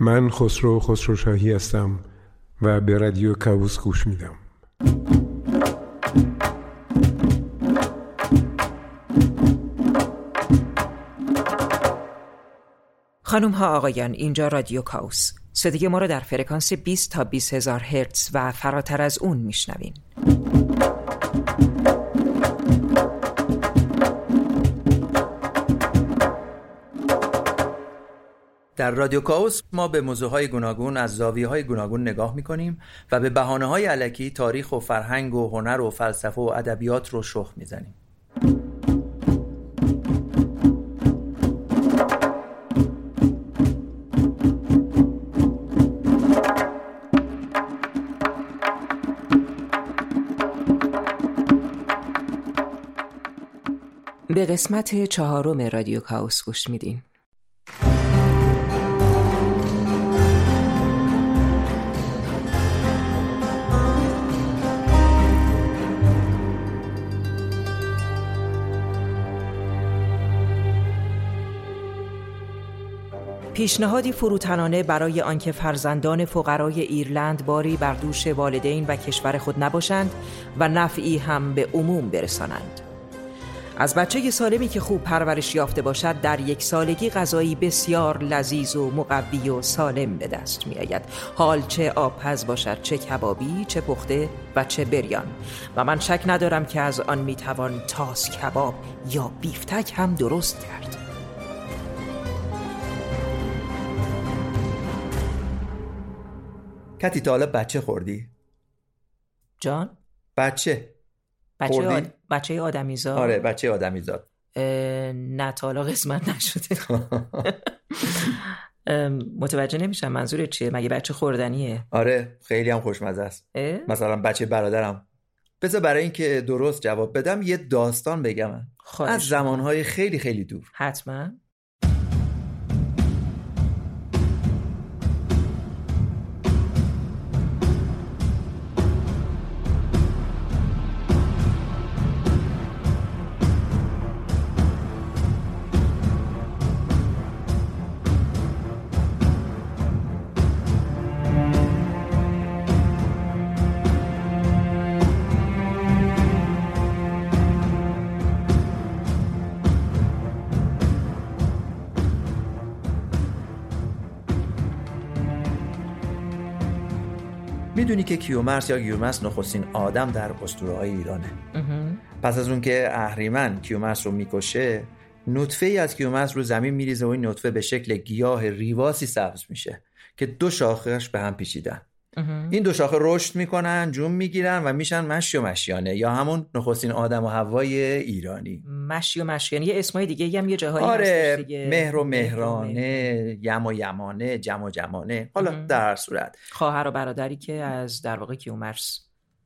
من خسرو خسرو شاهی هستم و به رادیو کاوس گوش میدم. خانم ها آقایان اینجا رادیو کاوس صدای ما را در فرکانس 20 تا 20 هزار هرتز و فراتر از اون میشنوین. در رادیو کاوس ما به موضوع های گوناگون از زاویه های گوناگون نگاه می‌کنیم و به بحانه های علکی تاریخ و فرهنگ و هنر و فلسفه و ادبیات رو شخ می‌زنیم. به قسمت چهارم رادیو کاوس گوش میدین. پیشنهادی فروتنانه برای آنکه فرزندان فقرای ایرلند باری بر دوش والدین و کشور خود نباشند و نفعی هم به عموم برسانند. از بچه سالمی که خوب پرورش یافته باشد در یک سالگی غذایی بسیار لذیذ و مقوی و سالم به دست می آید حال چه آبپز باشد چه کبابی چه پخته و چه بریان. و من شک ندارم که از آن می توان تاس کباب یا بیفتک هم درست کرد. کتی تا حالا بچه خوردی؟ جان؟ بچه. بچه, آد... بچه آدمیزاد. آره بچه آدمیزاد. نه تا حالا قسمت نشده. متوجه نمیشم منظور چیه؟ مگه بچه خوردنیه؟ آره خیلی هم خوشمزه است. مثلا بچه برادرم. بذار برای اینکه درست جواب بدم یه داستان بگم. از زمانهای خیلی خیلی دور. حتما. که کیومرس یا گیومرس نخستین آدم در اسطوره های ایرانه پس از اون که اهریمن کیومرس رو می‌کشه نطفه ای از کیومرس رو زمین میریزه و این نطفه به شکل گیاه ریواسی سبز میشه که دو شاخش به هم پیچیدن. این دو شاخه رشد می‌کنن جون می‌گیرن و میشن مشی و مشیانه. یا همون نخستین آدم و حوای ایرانی. مشی و مشیانه. یه اسمای دیگه هم یه جاهایی آره دیگه. مهر و مهرانه یم و یمانه جم و جمانه. حالا در صورت. خواهر و برادری که از در واقع کیومرس.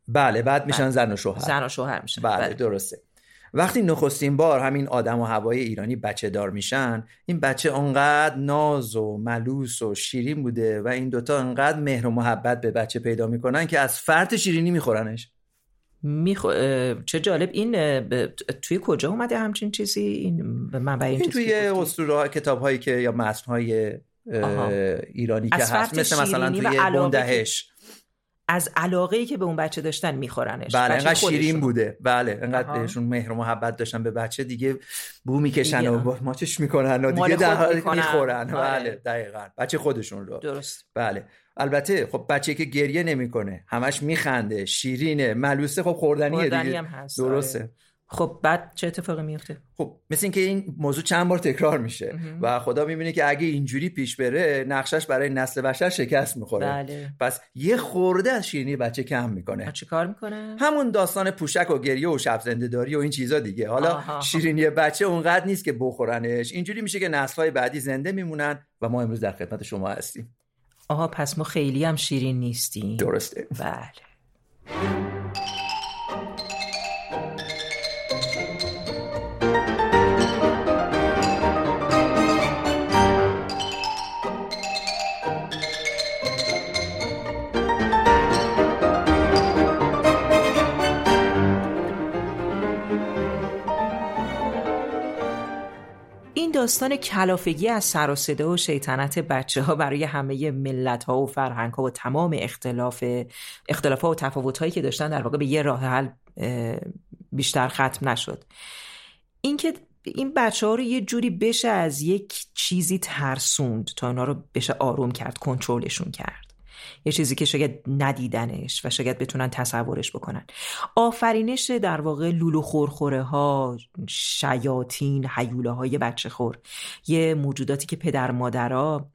بله بعد میشن بله. زن و شوهر. زن و شوهر میشن. بله, بله. درسته. وقتی نخستین بار همین آدم و هوای ایرانی بچه دار میشن این بچه انقدر ناز و ملوس و شیرین بوده و این دوتا انقدر مهر و محبت به بچه پیدا می‌کنن که از فرط شیرینی میخورنش. میخو... چه جالب. این توی کجا اومده همچین چیزی؟ این من این, این توی اسطوره کتاب هایی که یا متن های ایرانی که هست مثل مثلا توی بندهش. از علاقه ای که به اون بچه داشتن میخورنش. بله انقدر شیرین بوده. بله انقدر بهشون مهر و محبت داشتن به بچه دیگه بو می‌کشن و ماچش می‌کنن و دیگه در حالی می‌خورن. آره. بله دقیقا. بچه خودشون رو. درست. بله. البته خب بچه که گریه نمی‌کنه همش میخنده شیرینه ملوسه خب خوردنیه دیگه. هم هست. درسته. آره. خب بعد چه اتفاقی میفته؟ خب مثل اینکه این موضوع چند بار تکرار میشه و خدا می‌بینه که اگه اینجوری پیش بره نقشش برای نسل بشر شکست می‌خوره. بله. پس یه خورده از شیرینی بچه کم می‌کنه. چه کار می‌کنه؟ همون داستان پوشک و گریه و شب زندهداری و این چیزا دیگه. حالا آها. شیرینی بچه اونقدر نیست که بخورنش. اینجوری میشه که نسلهای بعدی زنده میمونن و ما امروز در خدمت شما هستیم. آها پس ما خیلی هم شیرین نیستیم. درسته. بله. داستان کلافگی از سر و صدا و شیطنت بچه ها برای همه ملت ها و فرهنگ ها و تمام اختلاف اختلاف ها و تفاوت هایی که داشتن در واقع به یه راه حل بیشتر ختم نشد. اینکه این بچه ها رو یه جوری بشه از یک چیزی ترسوند تا اینا رو بشه آروم کرد کنترلشون کرد. یه چیزی که شاید ندیدنش و شاید بتونن تصورش بکنن. آفرینش در واقع لولو خورخوره ها شیاطین حیوله های بچه خور. یه موجوداتی که پدر مادرها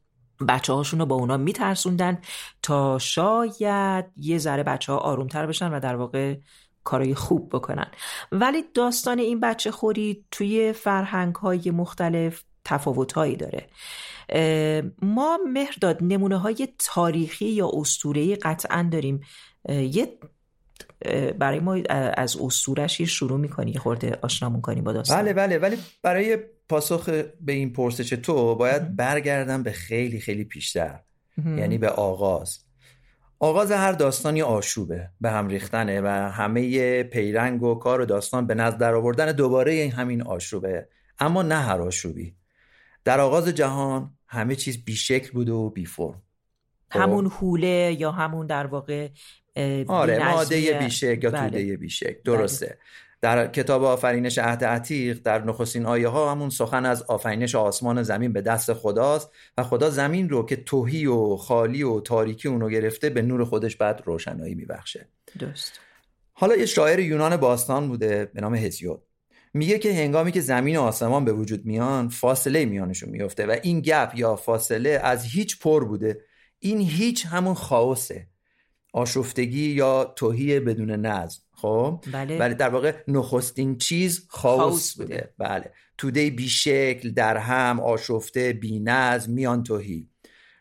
بچه هاشون رو با اونا میترسوندن تا شاید یه ذره بچه ها آرومتر بشن و در واقع کارای خوب بکنن. ولی داستان این بچه خوری توی فرهنگ های مختلف تفاوت هایی داره ما مهرداد نمونه های تاریخی یا اسطوره‌ای قطعا داریم. یه برای ما از اسطورش شروع می‌کنی خورده آشنامون کنی با داستان. بله بله ولی برای پاسخ به این پرسش تو باید برگردم به خیلی خیلی پیشتر. یعنی به آغاز. آغاز هر داستانی آشوبه به هم ریختنه و همه پیرنگ و کار و داستان به نظر در آوردن دوباره همین آشوبه. اما نه هر آشوبی. در آغاز جهان همه چیز بیشکل بوده و بی فرم خب؟ همون حوله یا همون در واقع آره ماده بیشک یا بله. توده بیشک درسته بله. در کتاب آفرینش عهد عتیق در نخستین آیه ها همون سخن از آفرینش آسمان و زمین به دست خداست و خدا زمین رو که توهی و خالی و تاریکی اونو گرفته به نور خودش بعد روشنایی میبخشه درست حالا یه شاعر یونان باستان بوده به نام هزیود میگه که هنگامی که زمین و آسمان به وجود میان فاصله میانشون میفته و این گپ یا فاصله از هیچ پر بوده. این هیچ همون خاصه آشفتگی یا توهی بدون نظم. خب؟ بله. ولی در واقع نخستین چیز خاوس بوده. بله. توده بیشکل در هم آشفته بی نظم میان توهی.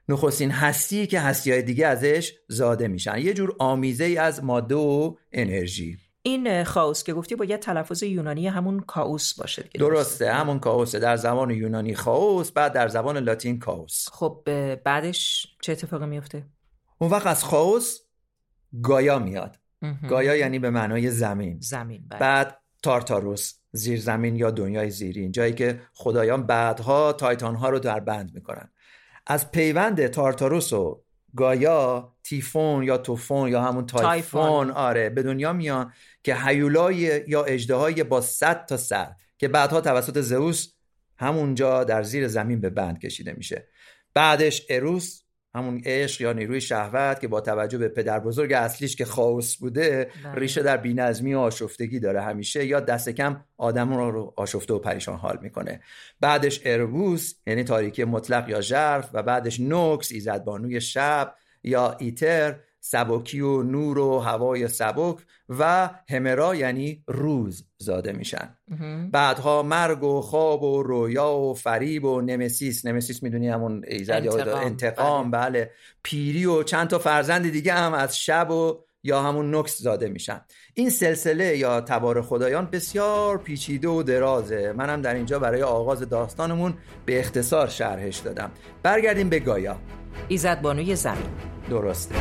نخستین هستی که هستی های دیگه ازش زاده میشن. یه جور آمیزه ای از ماده و انرژی. این خاوس که گفتی باید تلفظ یونانی همون کاوس باشه درسته, درسته همون کاوسه در زبان یونانی خاوس بعد در زبان لاتین کاوس. خب بعدش چه اتفاقی میفته؟ اون وقت از خاوس گایا میاد. گایا یعنی به معنای زمین. زمین بله. بعد تارتاروس زیر زمین یا دنیای زیرین جایی که خدایان بعدها تایتان ها رو در بند می‌کنن. از پیوند تارتاروس و گایا تیفون یا توفون یا همون تایفون. آره به دنیا میان که هیولای یا اژدهایی با صد تا سر که بعدها توسط زئوس همونجا در زیر زمین به بند کشیده میشه. بعدش اروس همون عشق یا نیروی شهوت که با توجه به پدر بزرگ اصلیش که خاص بوده بله. ریشه در بینظمی و آشفتگی داره همیشه یا دست کم آدم رو آشفته و پریشان حال می‌کنه بعدش اربوس یعنی تاریکی مطلق یا ژرف و بعدش نوکس ایزدبانوی شب یا ایتر سبکی و نور و هوای سبک و همرا یعنی روز زاده میشن. بعدها مرگ و خواب و رویا و فریب و نمسیس. نمسیس می‌دونی همون ایزد انتقام, انتقام. بله. بله. پیری و چند تا فرزند دیگه هم از شب و یا همون نکس زاده میشن. این سلسله یا تبار خدایان بسیار پیچیده و درازه. منم در اینجا برای آغاز داستانمون به اختصار شرحش دادم. برگردیم به گایا. ایزد بانوی زمین. درسته.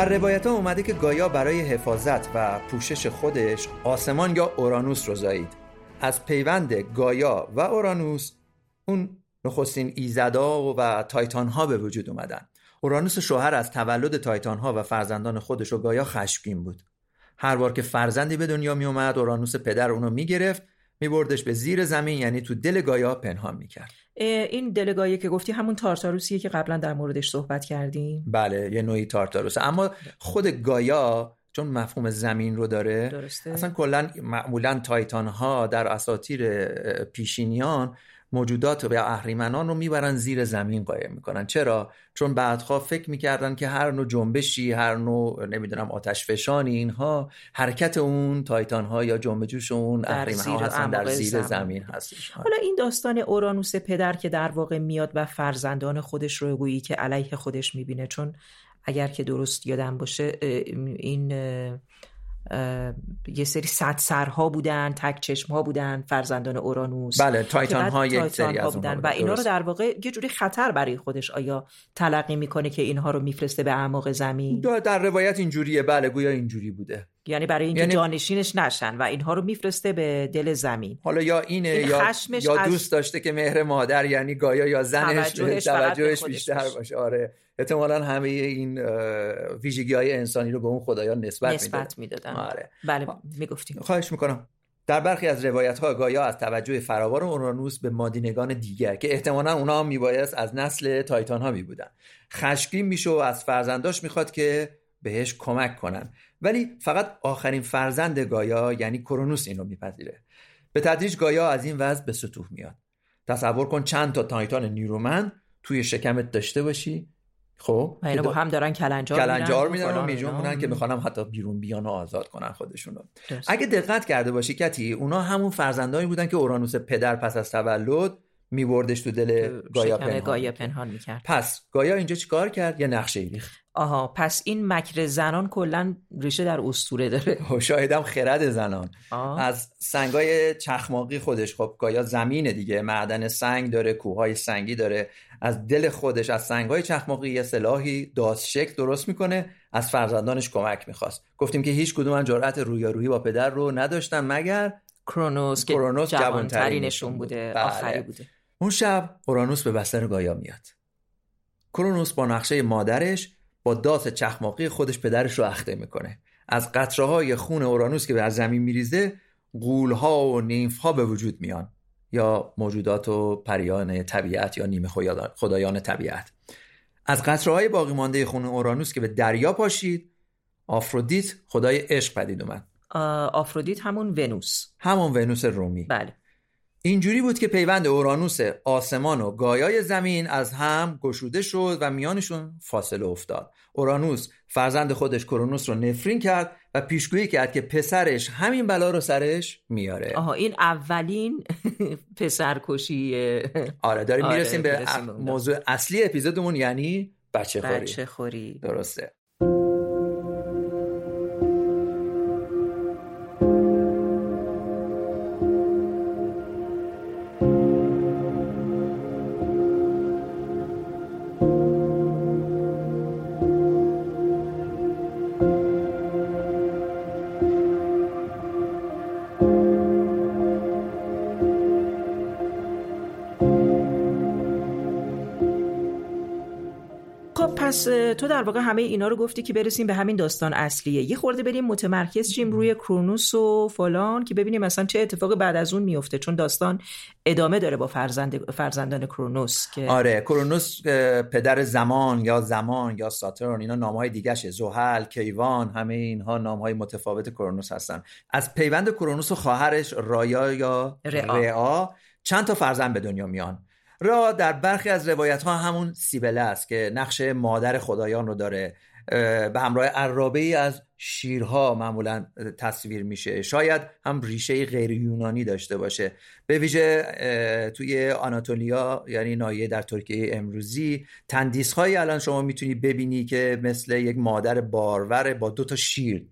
در روایت ها اومده که گایا برای حفاظت و پوشش خودش آسمان یا اورانوس رو زایید. از پیوند گایا و اورانوس اون نخستین ایزدا و تایتان ها به وجود اومدن. اورانوس شوهر از تولد تایتان ها و فرزندان خودش و گایا خشمگین بود. هر بار که فرزندی به دنیا می اومد اورانوس پدر اونو می گرفت میبردش به زیر زمین یعنی تو دل گایا پنهان می‌کرد. این دل گایا که گفتی همون تارتاروسیه که قبلا در موردش صحبت کردیم بله یه نوعی تارتاروس اما خود گایا چون مفهوم زمین رو داره درسته. اصلا کلا معمولا تایتان ها در اساطیر پیشینیان موجودات و اهریمنان رو می‌برن زیر زمین قایم می‌کنن. چرا؟ چون بعدها فکر می‌کردن که هر نوع جنبشی هر نوع نمی‌دونم آتش فشانی اینها حرکت اون تایتان ها یا جنبجوش اون اهریمن ها هستن در زیر زمین, زمین هستش. حالا این داستان اورانوس پدر که در واقع میاد و فرزندان خودش رو گویی که علیه خودش می‌بینه چون اگر که درست یادم باشه این یه سری صد سرها بودن تک چشم ها بودن فرزندان اورانوس. بله تایتان ها یک سری از بودن و اینا رو در واقع یه جوری خطر برای خودش آیا تلقی می‌کنه که اینها رو میفرسته به اعماق زمین؟ در روایت اینجوریه. بله گویا اینجوری بوده. یعنی برای اینکه یعنی... جانشینش نشن و اینها رو میفرسته به دل زمین. حالا یا اینه این یا, یا دوست داشته که مهر مادر یعنی گایا یا زنش توجهش, توجهش بیشتر باشه. آره. احتمالا همه این ویژگی های انسانی رو به اون خدایان نسبت, نسبت می‌دادن. آره. بله می‌گفتیم. خواهش می‌کنم. در برخی از روایت ها گایا از توجه فراوان اورانوس به مادینگان دیگر که احتمالا اونا هم میبایست از نسل تایتان ها می بودن خشکی میشه و از فرزنداش می‌خواد که بهش کمک کنن. ولی فقط آخرین فرزند گایا یعنی کرونوس این رو میپذیره. به تدریج گایا از این وضع به سطوح میاد. تصور کن چند تا تایتان نیرومند توی شکمت داشته باشی خب؟ اینا با هم دارن کلنجار کلنجار میدن و میجون که می‌خوانم حتی بیرون بیان و آزاد کنن خودشون رو. اگه دقت کرده باشی کتی اونا همون فرزندانی بودن که اورانوس پدر پس از تولد میبردش تو دل گایا پنهان, گایا پنهان می‌کرد. پس گایا اینجا چیکار کرد؟ یه نقشه ریخت. آها پس این مکر زنان کلا ریشه در اسطوره داره. شاهدم خرد زنان. آه. از سنگای چخماقی خودش. خب گایا زمینه دیگه. معدن سنگ داره کوههای سنگی داره. از دل خودش از سنگای چخماقی یه سلاحی داس شک درست می‌کنه از فرزندانش کمک می‌خواست. گفتیم که هیچ کدوم جرأت رویارویی با پدر رو نداشتن مگر کرونوس که جوانترینشون بوده بله. آخری بوده. اون شب اورانوس به بستر گایا میاد. کرونوس با نقشه مادرش با داس چخماقی خودش پدرش رو اخته می‌کنه. از قطره های خون اورانوس که بر زمین میریزه غول ها و نیمف ها به وجود میان. یا موجودات و پریان طبیعت یا نیمه خدایان طبیعت. از قطره های باقی مانده خون اورانوس که به دریا پاشید آفرودیت خدای عشق پدید اومد. آفرودیت همون ونوس. همون ونوس رومی. بله. اینجوری بود که پیوند اورانوس آسمان و گایای زمین از هم گشوده شد و میانشون فاصله افتاد. اورانوس فرزند خودش کرونوس رو نفرین کرد و پیشگویی کرد که پسرش همین بلا رو سرش میاره. آها این اولین پسرکشیه آره داریم آره می‌رسیم به موضوع اصلی اپیزودمون یعنی بچه خوری بچه خوری درسته. پس تو در واقع همه اینا رو گفتی که برسیم به همین داستان اصلیه. یه خورده بریم متمرکز شیم روی کرونوس و فلان که ببینیم مثلا چه اتفاقی بعد از اون میفته چون داستان ادامه داره با فرزند فرزندان کرونوس که آره کرونوس پدر زمان یا زمان یا ساترن اینا نامهای دیگه شه زحل کیوان همه اینها نامهای متفاوت کرونوس هستن. از پیوند کرونوس و خواهرش رایا یا رعا, رعا چند تا فرزند به دنیا میان. را در برخی از روایت ها همون سیبله است که نقش مادر خدایان رو داره به همراه عرابه ای از شیرها معمولا تصویر میشه. شاید هم ریشه غیر یونانی داشته باشه. به ویژه توی آناتولیا یعنی نایه در ترکیه امروزی تندیس هایی الان شما می‌تونی ببینی که مثل یک مادر بارور با دو تا شیر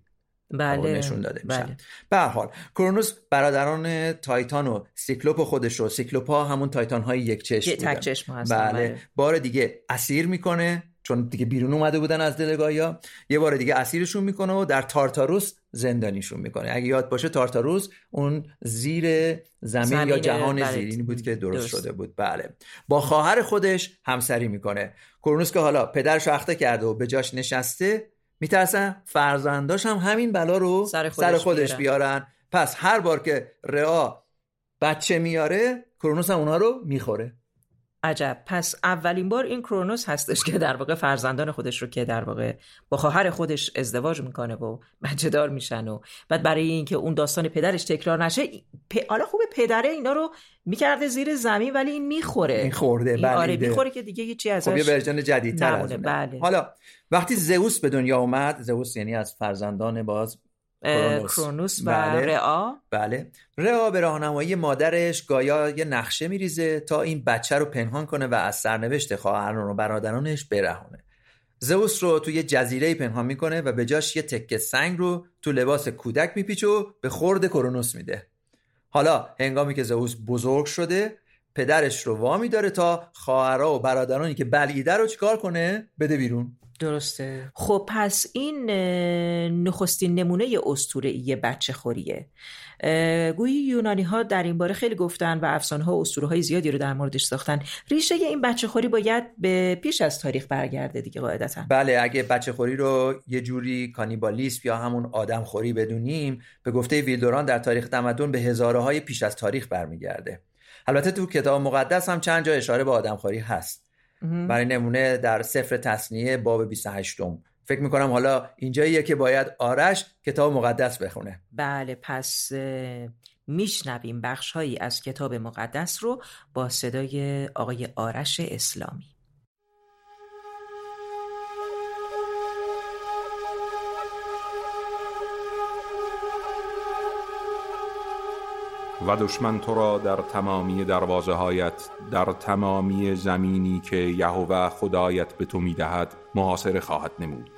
بله نشون داده میشن. به حال کرونوس برادران تایتان و سیکلوپ خودش رو سیکلوپ ها همون تایتان های یک چشم تک چشم هستن بله. بله. بار دیگه اسیر می‌کنه چون دیگه بیرون اومده بودن از دل گایا یه بار دیگه اسیرشون می‌کنه و در تارتاروس زندانیشون می‌کنه. اگه یاد باشه تارتاروس اون زیر زمین, یا جهان بله. زیرینی بود که درست, درست, شده بود. بله. با خواهر خودش همسری می‌کنه. کرونوس که حالا پدرش اخته کرده و به جاش نشسته میترسن فرزنداش هم همین بلا رو سر خودش, سر خودش بیارن. پس هر بار که رعا بچه میاره کرونوس هم اونها رو می‌خوره. عجب. پس اولین بار این کرونوس هستش که در واقع فرزندان خودش رو که در واقع با خواهر خودش ازدواج می‌کنه و بچه دار میشن و بعد برای اینکه اون داستان پدرش تکرار نشه پ... حالا خوبه پدره اینا رو می‌کرده زیر زمین ولی این می‌خوره. میخورده بله آره می‌خوره که دیگه هیچی ازش خب یه ورژن جدیدتر از بله. حالا وقتی زئوس به دنیا اومد زئوس یعنی از فرزندان باز کرونوس. و بله. رعا بله. رعا به راهنمایی مادرش گایا یه نقشه میریزه تا این بچه رو پنهان کنه و از سرنوشت خواهران و برادرانش برهونه زئوس رو توی جزیره پنهان می‌کنه و به جاش یه تکه سنگ رو تو لباس کودک میپیچه و به خورد کرونوس میده. حالا هنگامی که زئوس بزرگ شده پدرش رو وامی داره تا خواهرها و برادرانی که بلعیده رو چیکار کنه؟ بده بیرون. درسته. خب پس این نخستین نمونه اسطوره‌ای بچه خوریه. گویی یونانی ها در این باره خیلی گفتن و افسانه ها و اسطوره های زیادی رو در موردش ساختن. ریشه این بچه خوری باید به پیش از تاریخ برگرده دیگه قاعدتا. بله اگه بچه خوری رو یه جوری کانیبالیسم یا همون آدم خوری بدونیم به گفته ویلدوران در تاریخ تمدن به هزاره های پیش از تاریخ برمیگرده. البته تو کتاب مقدس هم چند جا اشاره به آدم خوری هست برای نمونه در سفر تصنیه باب 28 م فکر می‌کنم حالا اینجاییه که باید آرش کتاب مقدس بخونه. بله پس میشنویم بخش هایی از کتاب مقدس رو با صدای آقای آرش اسلامی. و دشمن تو را در تمامی دروازه هایت در تمامی زمینی که یهوه خدایت به تو می‌دهد محاصره خواهد نمود.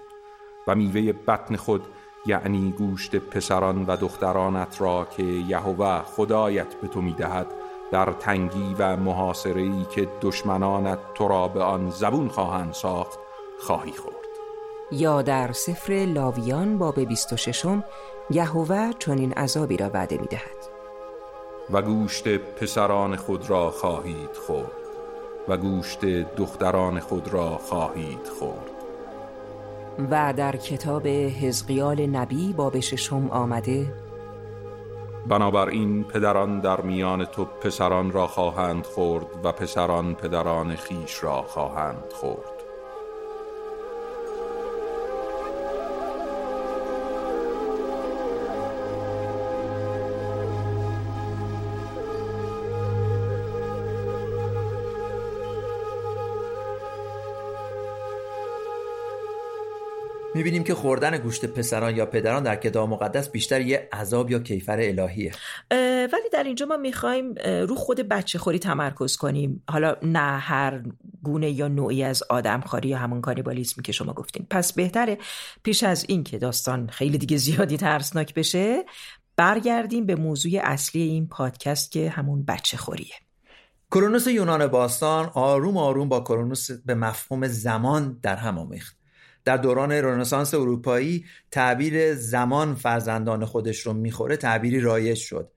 و میوه بطن خود یعنی گوشت پسران و دخترانت را که یهوه خدایت به تو می‌دهد در تنگی و محاصره ای که دشمنانت تو را به آن زبون خواهند ساخت خواهی خورد. یا در سفر لاویان باب 26 یهوه چنین عذابی را وعده می‌دهد. و گوشت پسران خود را خواهید خورد و گوشت دختران خود را خواهید خورد. و در کتاب حزقیال نبی باب ششم آمده بنابراین پدران در میان تو پسران را خواهند خورد و پسران پدران خیش را خواهند خورد. می‌بینیم که خوردن گوشت پسران یا پدران در کتاب مقدس بیشتر یه عذاب یا کیفر الهیه. ولی در اینجا ما می‌خوایم رو خود بچه خوری تمرکز کنیم. حالا نه هر گونه یا نوعی از آدم خاری یا همون کانیبالیسمی که شما گفتین. پس بهتره پیش از این که داستان خیلی دیگه زیادی ترسناک بشه برگردیم به موضوع اصلی این پادکست که همون بچه خوریه. کرونوس یونان باستان آروم آروم با کرونوس به مفهوم زمان در هم آمیخت. در دوران رنسانس اروپایی تعبیر زمان فرزندان خودش رو می‌خوره تعبیری رایج شد.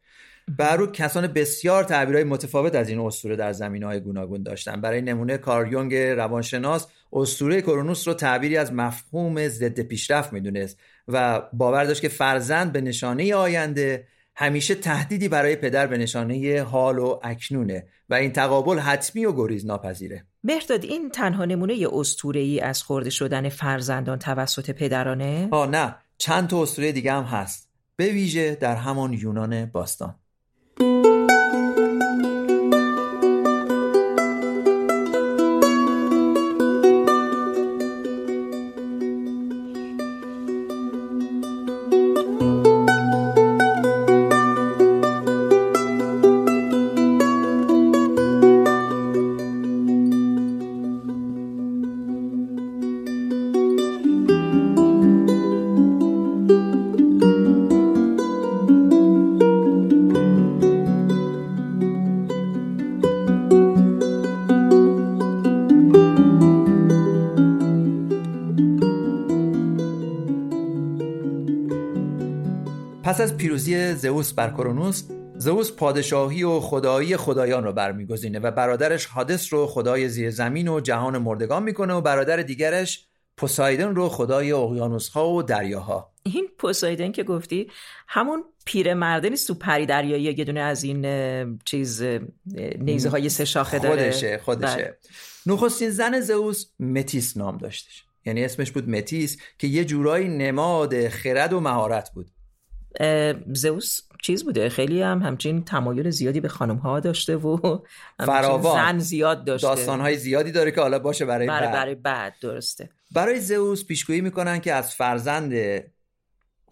برو کسان بسیار تعبیرهای متفاوت از این اسطوره در زمین های گوناگون داشتن. برای نمونه کاریونگ روانشناس اسطوره کرونوس رو تعبیری از مفهوم ضد پیشرفت می‌دونست و باور داشت که فرزند به نشانه آینده همیشه تهدیدی برای پدر به نشانه حال و اکنونه و این تقابل حتمی و گریز ناپذیره. مهرداد این تنها نمونه اسطوره ای از خورده شدن فرزندان توسط پدرانه؟ آه نه. چند تا اسطوره دیگه هم هست. به ویژه در همان یونان باستان. از پیروزی زئوس بر کرونوس زئوس پادشاهی و خدایی خدایان رو برمیگزینه و برادرش هادس رو خدای زیر زمین و جهان مردگان می‌کنه و برادر دیگرش پوسایدن رو خدای اقیانوس ها و دریاها. این پوسایدن که گفتی همون پیرمرده نیست تو پری دریایی یه دونه از این چیز نیزه های سه شاخه داره؟ خودشه خودشه. بله. نخستین زن زئوس متیس نام داشتش. یعنی اسمش بود متیس که یه جورایی نماد خرد و مهارت بود. زئوس چیز بوده. خیلی هم همچین تمایل زیادی به خانم ها داشته و فراوان. زن زیاد داشته. داستان های زیادی داره که حالا باشه برای, برای بعد. برای بعد درسته. برای زئوس پیشگویی می‌کنن که از فرزند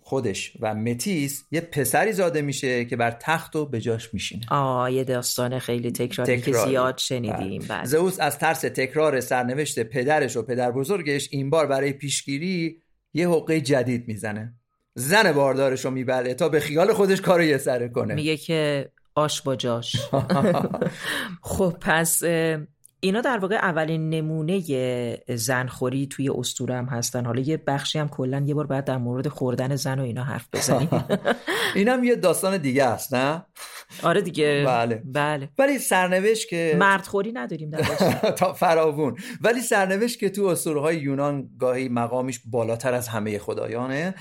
خودش و متیس یه پسری زاده میشه که بر تخت و به جاش میشینه. آه یه داستان خیلی تکراری, که زیاد شنیدیم. بله. بله. زئوس از ترس تکرار سرنوشت پدرش و پدر بزرگش این بار برای پیشگیری یه حقه جدید می‌زنه. زن باردارش رو میبله تا به خیال خودش کارو یه سره کنه. میگه که آش با جاش. خب پس اینا در واقع اولین نمونه زنخوری توی استوره هم هستن. حالا یه بخشی هم کلا یه بار بعد در مورد خوردن زن و اینا حرف بزنیم. اینم یه داستان دیگه است نه؟ آره دیگه. بله. بله. ولی سرنوشت که مردخوری نداریم در تا فراوون. ولی سرنوشت که تو اسطوره های یونان گاهی مقامش بالاتر از همه خدایانه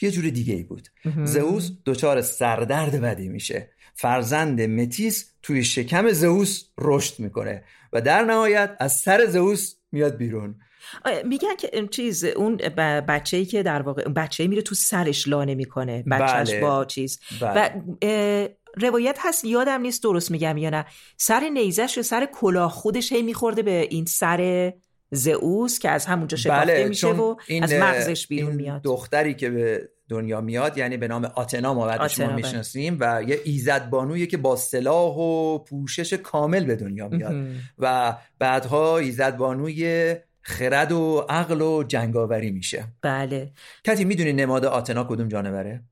یه جور دیگه ای بود زئوس دچار سردرد بدی میشه. فرزند متیس توی شکم زئوس رشد می‌کنه و در نهایت از سر زئوس میاد بیرون. میگن که چیز اون بچه ای که در واقع بچه میره تو سرش لانه می‌کنه بچهش بله. با چیز. بله. و روایت هست یادم نیست درست میگم یا نه. سر نیزش یا سر کلاه خودش هی میخورده به این سر زئوس که از همونجا شکافته بله، میشه و از مغزش بیرون میاد. دختری که به دنیا میاد یعنی به نام آتنا ما بعدش ما بله. می‌شناسیم و یه ایزد بانویی که با سلاح و پوشش کامل به دنیا میاد. و بعدها ایزد بانوی خرد و عقل و جنگاوری میشه. بله. کتی می‌دونی نماد آتنا کدوم جانوره؟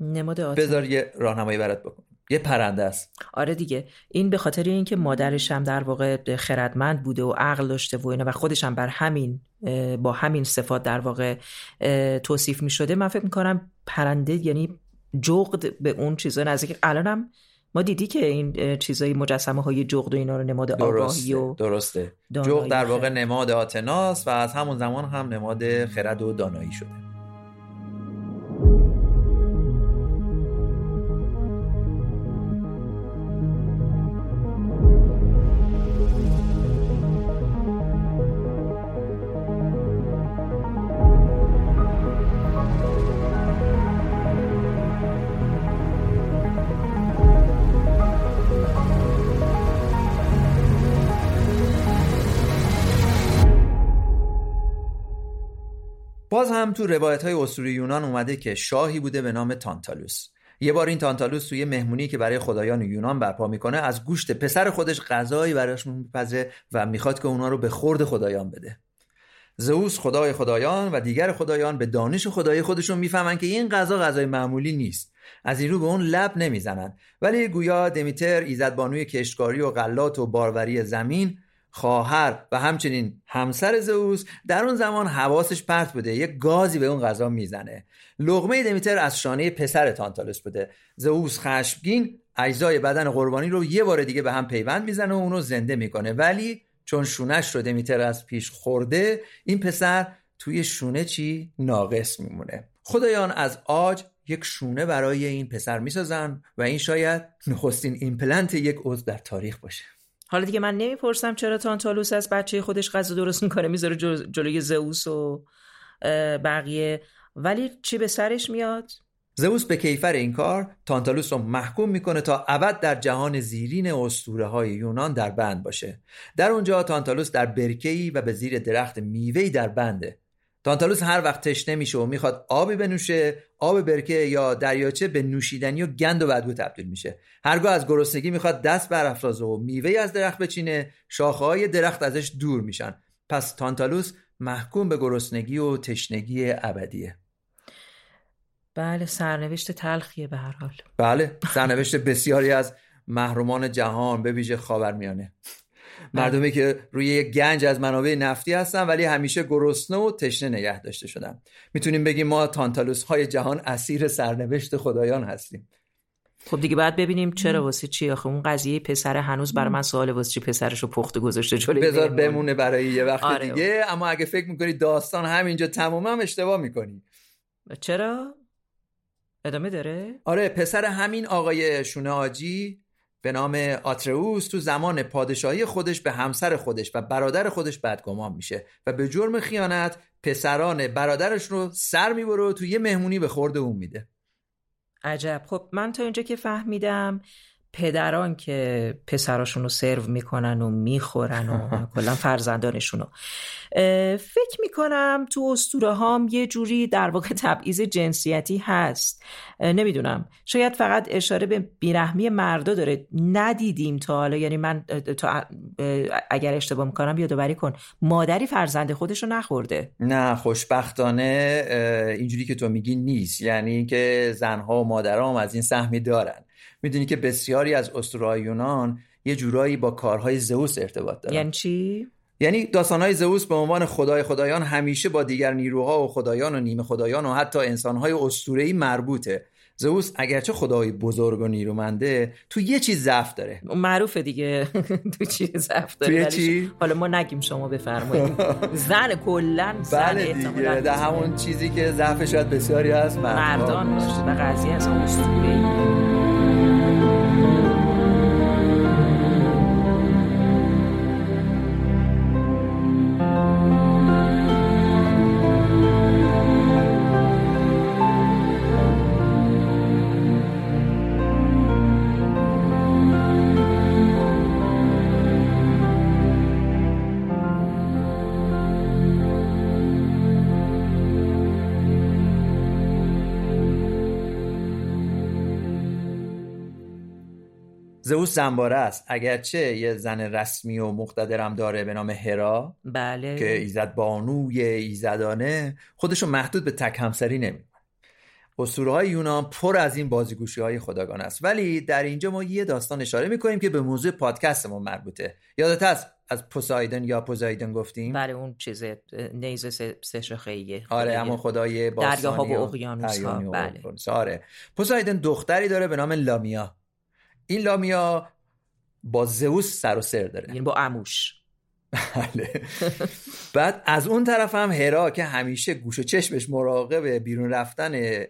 نماد آتنا. بذار یه راهنمایی برات بکن. یه پرنده است. آره دیگه. این به خاطر اینکه مادرش هم در واقع خردمند بوده و عقل داشته و اینا و خودش هم بر همین با همین صفات در واقع توصیف می شده من فکر می‌کنم پرنده یعنی جغد به اون چیزا نزدیک. الانم ما دیدی که این چیزای مجسمه های جغد و اینا رو نماد آگاهی و درسته جغد در واقع نماد آتناس و از همون زمان هم نماد خرد و دانایی شده. باز هم تو روایت های اسطوره یونان اومده که شاهی بوده به نام تانتالوس. یه بار این تانتالوس توی مهمونی که برای خدایان یونان برپا می‌کنه از گوشت پسر خودش غذایی براش میپذه و می‌خواد که اونا رو به خورد خدایان بده. زئوس خدای خدایان و دیگر خدایان به دانش خدای خودشون می‌فهمن که این غذا غذای معمولی نیست. از این رو به اون لب نمی‌زنن. ولی گویا دمیتر ایزدبانوی کشتکاری و غلات و باروری زمین خواهر و همچنین همسر زئوس در اون زمان حواسش پرت بوده یک گازی به اون غذا می‌زنه. لقمه دمیتر از شانه پسر تانتالوس بوده. زئوس خشمگین اجزای بدن قربانی رو یه بار دیگه به هم پیوند می‌زنه و اونو زنده می‌کنه. ولی چون شونش رو دمیتر از پیش خورده این پسر توی شونه چی؟ ناقص میمونه. خدایان از عاج یک شونه برای این پسر می‌سازن و این شاید نخستین ایمپلنت یک عضو در تاریخ باشه. حالا دیگه من نمی‌پرسم چرا تانتالوس از بچه خودش غذا درست می‌کنه می‌ذاره جلوی زئوس و بقیه. ولی چی به سرش میاد؟ زئوس به کیفر این کار تانتالوس رو محکوم می‌کنه تا ابد در جهان زیرین اسطوره های یونان در بند باشه. در اونجا تانتالوس در برکه‌ای و به زیر درخت میوه‌ای در بنده. تانتالوس هر وقت تشنه میشه و می‌خواد آبی بنوشه آب برکه یا دریاچه به نوشیدنی و گند و بدبو تبدیل میشه. هرگاه از گرسنگی می‌خواد دست برافرازه و میوه از درخت بچینه شاخه های درخت ازش دور میشن. پس تانتالوس محکوم به گرسنگی و تشنگی ابدیه. بله سرنوشت تلخیه به هر حال. بله سرنوشت بسیاری از محرومان جهان به ویژه خاورمیانه. مردمی که روی یک گنج از منابع نفتی هستن ولی همیشه گرسنه و تشنه نگه داشته شدن. می‌تونیم بگیم ما تانتالوس های جهان اسیر سرنوشت خدایان هستیم. خب دیگه بعد ببینیم چرا واسه چی آخه. اون قضیه پسر هنوز برای من سوال واسه چی پسرش رو پخته گذاشته جلوی بذار بمونه برای یه وقت آره. دیگه. اما اگه فکر می‌کنی داستان همینجا تمام هم اشتباه می‌کنی. چرا؟ ادامه داره؟ آره پسر همین آقای شونه آجی به نام آتروس تو زمان پادشاهی خودش به همسر خودش و برادر خودش بدگمان میشه و به جرم خیانت پسران برادرش رو سر می‌بره و تو یه مهمونی به خورده اون میده. عجب. خب من تا اینجا که فهمیدم پدران که پسراشون رو سرو می‌کنن و می‌خورن و کلا فرزندانشون رو. فکر می‌کنم تو استوره هام یه جوری در واقع تبعیض جنسیتی هست. نمی‌دونم. شاید فقط اشاره به بیرحمی مردا داره. ندیدیم تا حالا. یعنی من تا اگر اشتباه می‌کنم یادآوری کن. مادری فرزند خودش رو نخورده. نه خوشبختانه اینجوری که تو میگی نیست. یعنی که زنها و مادرها هم از این سهمی دارن. می‌دونی که بسیاری از اسطوره‌های یونان یه جورایی با کارهای زئوس ارتباط دارن. یعنی چی؟ یعنی داستانهای زئوس به عنوان خدای خدایان همیشه با دیگر نیروها و خدایان و نیمه خدایان و حتی انسانهای اسطوره‌ای مربوطه. زئوس اگرچه خدای بزرگ و نیرومنده تو یه چیز ضعف داره. معروفه دیگه. تو چی ضعف داره. تو چی؟ حالا ما نگیم شما بفرمایید. زن کلا زن بله دیگه. در همون چیزی که ضعف شاید بسیاری از مردان و قضیه از اسطوره‌ای. زنباره است. اگرچه یه زن رسمی و مقتدرم داره به نام هرا بله. که ایزد بانوی ایزدانه خودشو محدود به تک همسری نمی‌کنه. اسطوره های یونان پر از این بازیگوشی های خداگان است. ولی در اینجا ما یه داستان اشاره می‌کنیم که به موضوع پادکستمون مربوطه. یادت هست از پوسایدن یا پوزایدن گفتیم؟ بله اون چیز نیزه سه شاخه‌ایه آره اما خدای دریاها و اقیانوس ها بله. آره. پوسایدن دختری داره به نام لامیا. این لامیا با زئوس سر و سر داره. یعنی با اموش. بله. بعد از اون طرف هم هرا که همیشه گوش و چشمش مراقب بیرون رفتن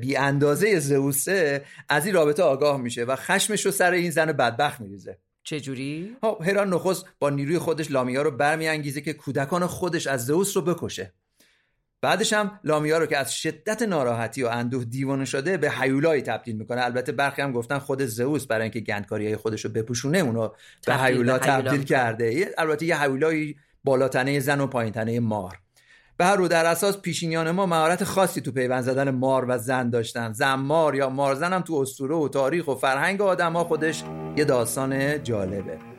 بی اندازه زئوسه از این رابطه آگاه میشه و خشمش رو سر این زن بدبخت میریزه. چجوری؟ هرا نخست با نیروی خودش لامیا رو برمیانگیزه که کودکان خودش از زئوس رو بکشه. بعدش هم لامیا رو که از شدت ناراحتی و اندوه دیوانه شده به حیولایی تبدیل می‌کنه. البته برخی هم گفتن خود زئوس برای اینکه گندکاری های خودش رو بپوشونه اونو به حیولا تبدیل کرده. البته یه حیولایی بالاتنه زن و پایینتنه مار. به هر رو در اساس پیشینیان ما مهارت خاصی تو پیوند زدن مار و زن داشتن. زن مار یا مارزن هم تو اسطوره و تاریخ و فرهنگ آدم خودش یه داستان جالبه.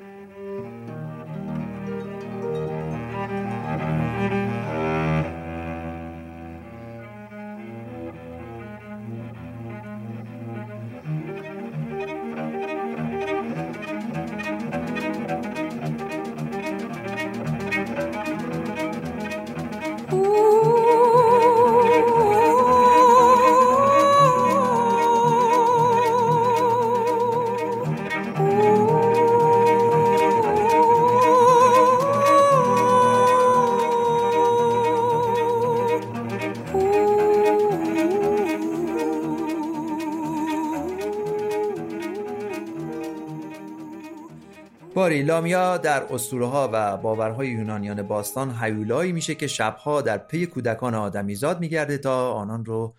لامیا در اسطوره ها و باورهای یونانیان باستان هیولایی میشه که شبها در پی کودکان آدمیزاد میگرده تا آنان رو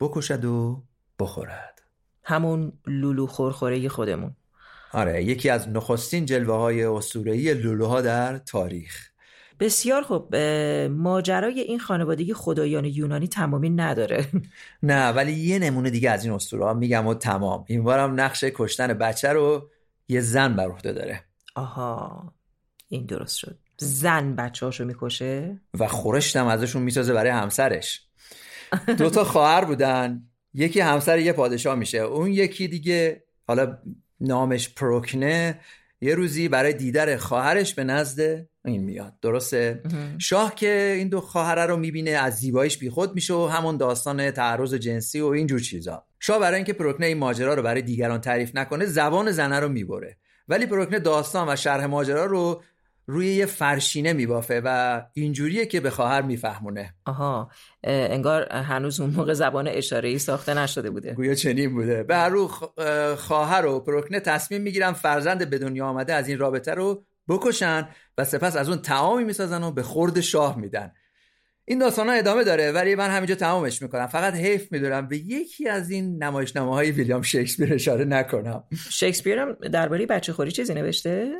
بکشد و بخورد. همون لولو خورخوره خودمون. آره یکی از نخستین جلوه های اسطوره‌ای لولوها در تاریخ. بسیار خوب. ماجرای این خانوادگی خدایان یونانی تمامی نداره. نه ولی یه نمونه دیگه از این اسطوره ها میگم و تمام. این بارم نقش کشتن بچه رو یه زن بر عهده داره. آها این درست شد. زن بچه هاشو می‌کشه؟ و خورشتم ازشون می‌سازه برای همسرش. دوتا خواهر بودن. یکی همسر یه پادشاه میشه. اون یکی دیگه حالا نامش پروکنه یه روزی برای دیدر خواهرش به نزد این میاد. درسته؟ شاه که این دو خواهره رو می‌بینه از زیباییش بیخود میشه و همون داستان تعرض جنسی و اینجور چیزا. شاه برای اینکه پروکنه این ماجرا رو برای دیگران تعریف نکنه زبان زنه رو می‌بره. ولی پروکنه داستان و شرح ماجرا رو روی یه فرشینه میبافه و اینجوریه که به خواهر میفهمونه. آها انگار هنوز اون موقع زبان اشاره ای ساخته نشده بوده. گویا چنین بوده. به هر خواهر و پروکنه تصمیم می‌گیرن فرزند به دنیا آمده از این رابطه رو بکشن و سپس از اون تعامی می‌سازن و به خورد شاه میدن. این داستان ها ادامه داره ولی من همینجا تمامش می‌کنم. فقط حیف می‌دونم به یکی از این نمایشنامه های ویلیام شکسپیر اشاره نکنم. شکسپیر هم درباره بچه خوری چیزی نوشته؟